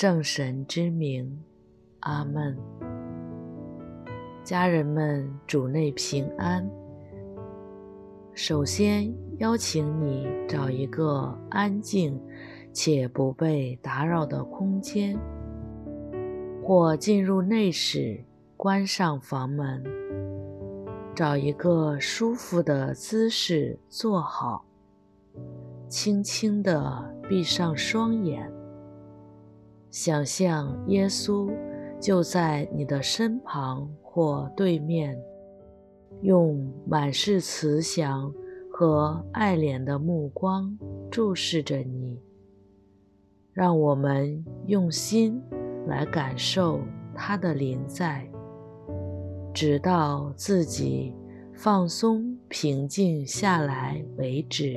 圣神之名，阿门。家人们，主内平安。首先邀请你找一个安静且不被打扰的空间，或进入内室，关上房门，找一个舒服的姿势坐好。轻轻地闭上双眼，想象耶稣就在你的身旁或对面，用满是慈祥和爱怜的目光注视着你。让我们用心来感受他的临在，直到自己放松平静下来为止。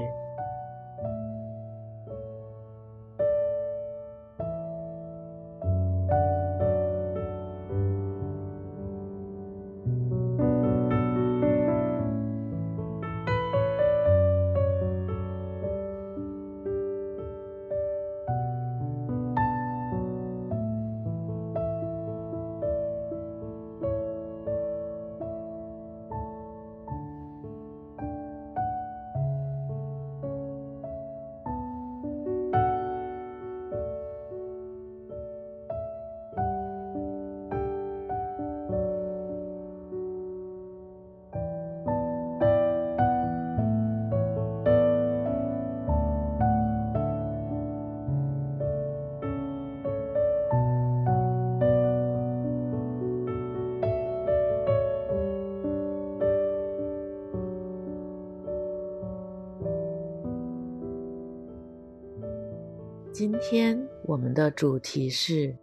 今天我们的主题是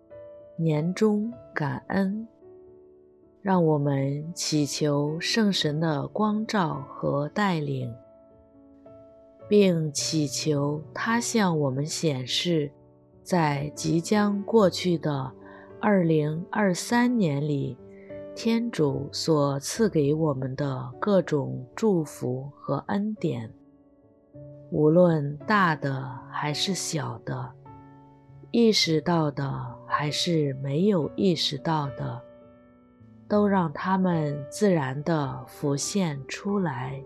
年终感恩，让我们祈求圣神的光照和带领，并祈求他向我们显示，在即将过去的2023年里，天主所赐给我们的各种祝福和恩典。无论大的还是小的，意识到的还是没有意识到的，都让它们自然地浮现出来。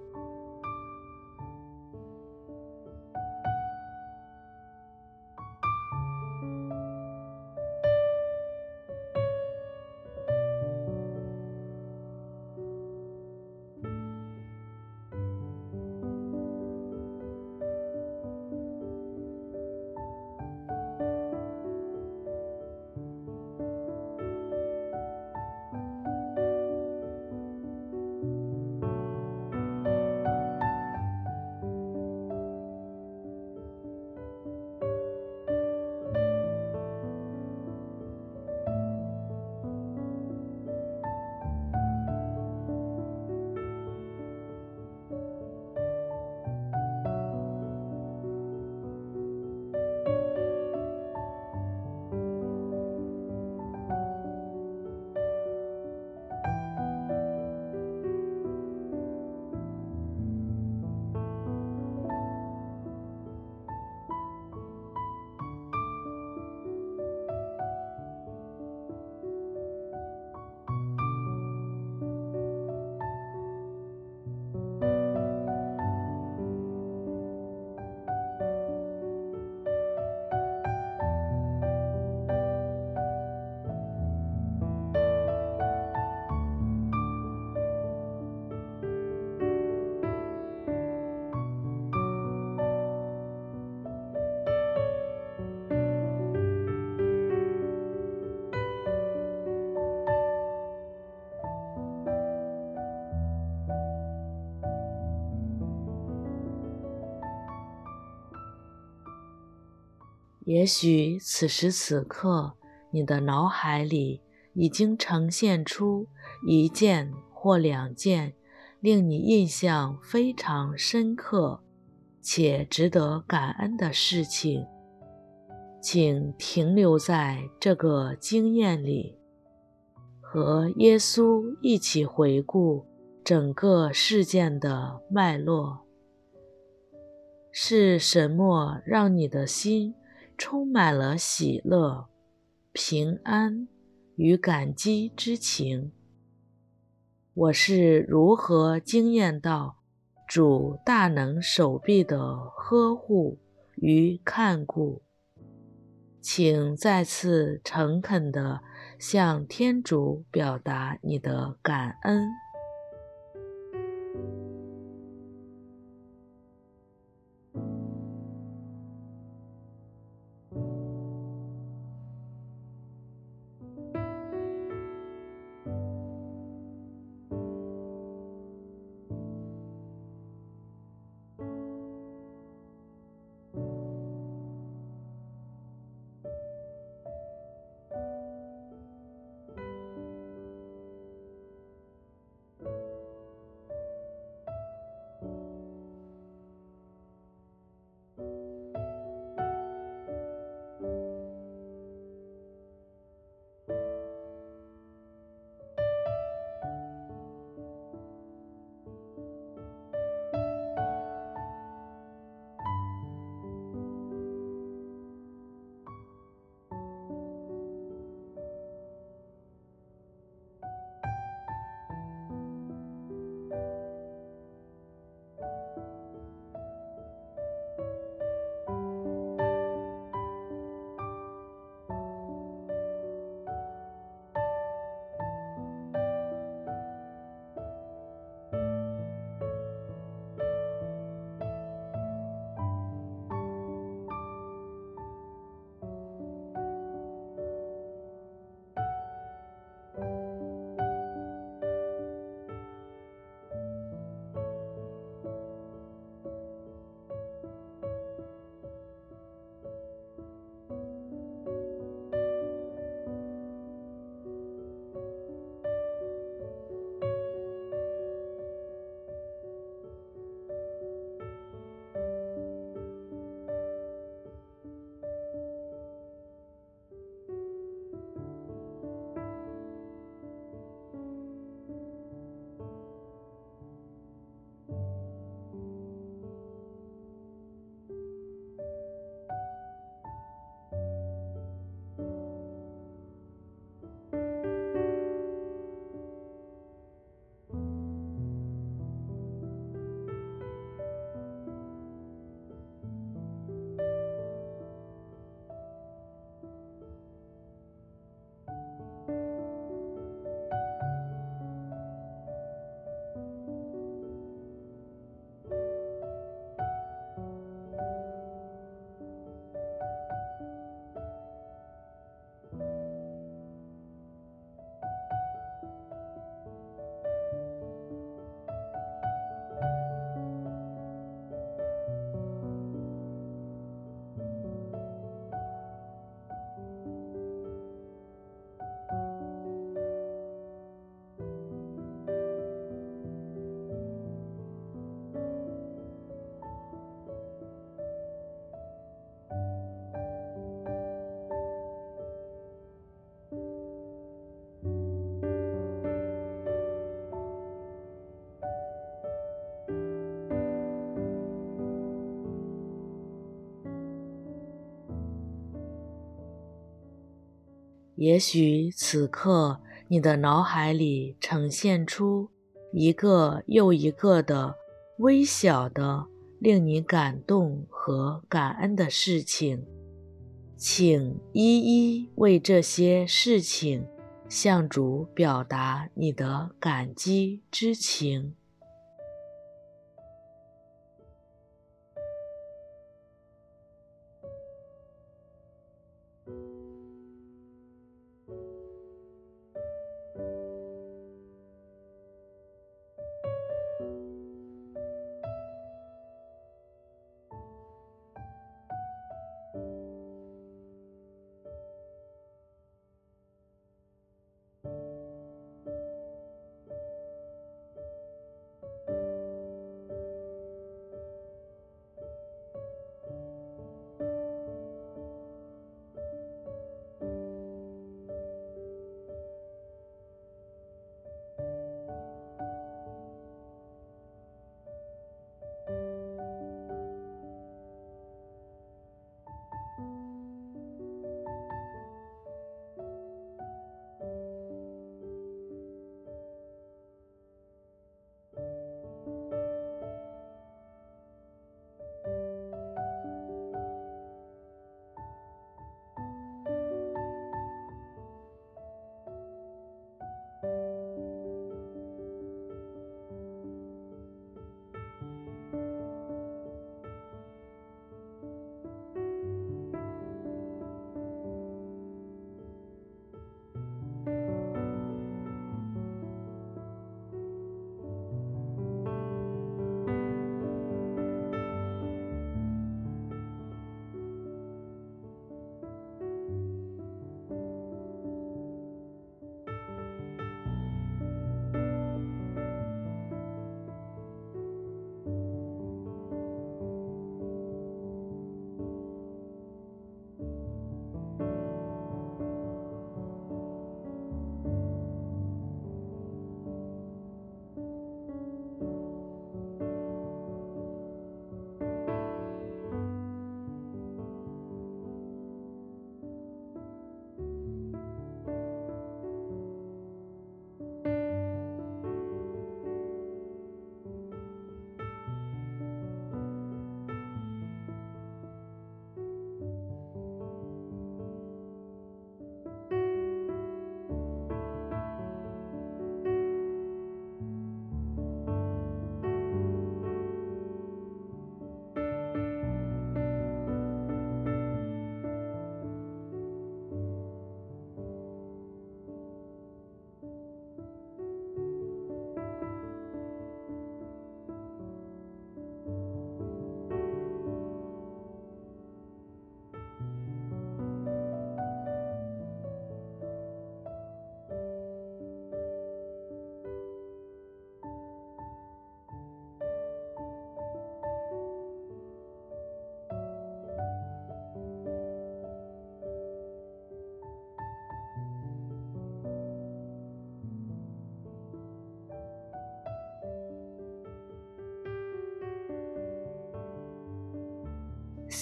也许此时此刻，你的脑海里已经呈现出一件或两件令你印象非常深刻且值得感恩的事情，请停留在这个经验里，和耶稣一起回顾整个事件的脉络。是什么让你的心充满了喜乐、平安与感激之情。我是如何惊艳到主大能手臂的呵护与看顾？请再次诚恳地向天主表达你的感恩。也许此刻你的脑海里呈现出一个又一个的微小的令你感动和感恩的事情，请一一为这些事情向主表达你的感激之情。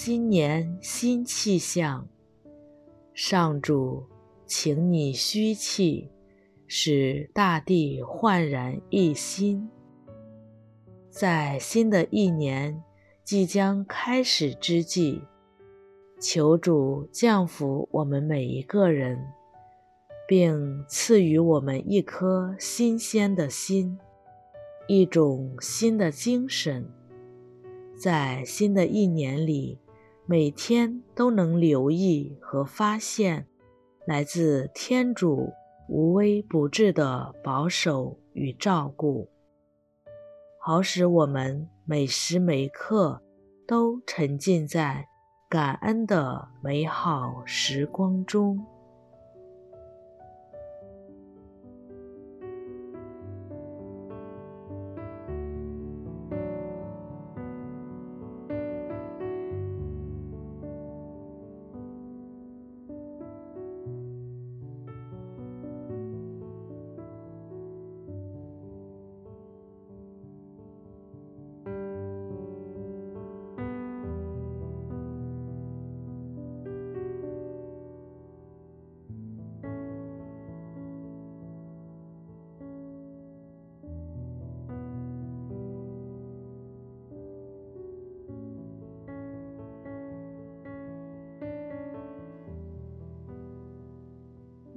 新年新气象。上主，请你嘘气，使大地焕然一新。在新的一年即将开始之际，求主降福我们每一个人，并赐予我们一颗新鲜的心，一种新的精神，在新的一年里，每天都能留意和发现来自天主无微不至的保守与照顾。好使我们每时每刻都沉浸在感恩的美好时光中。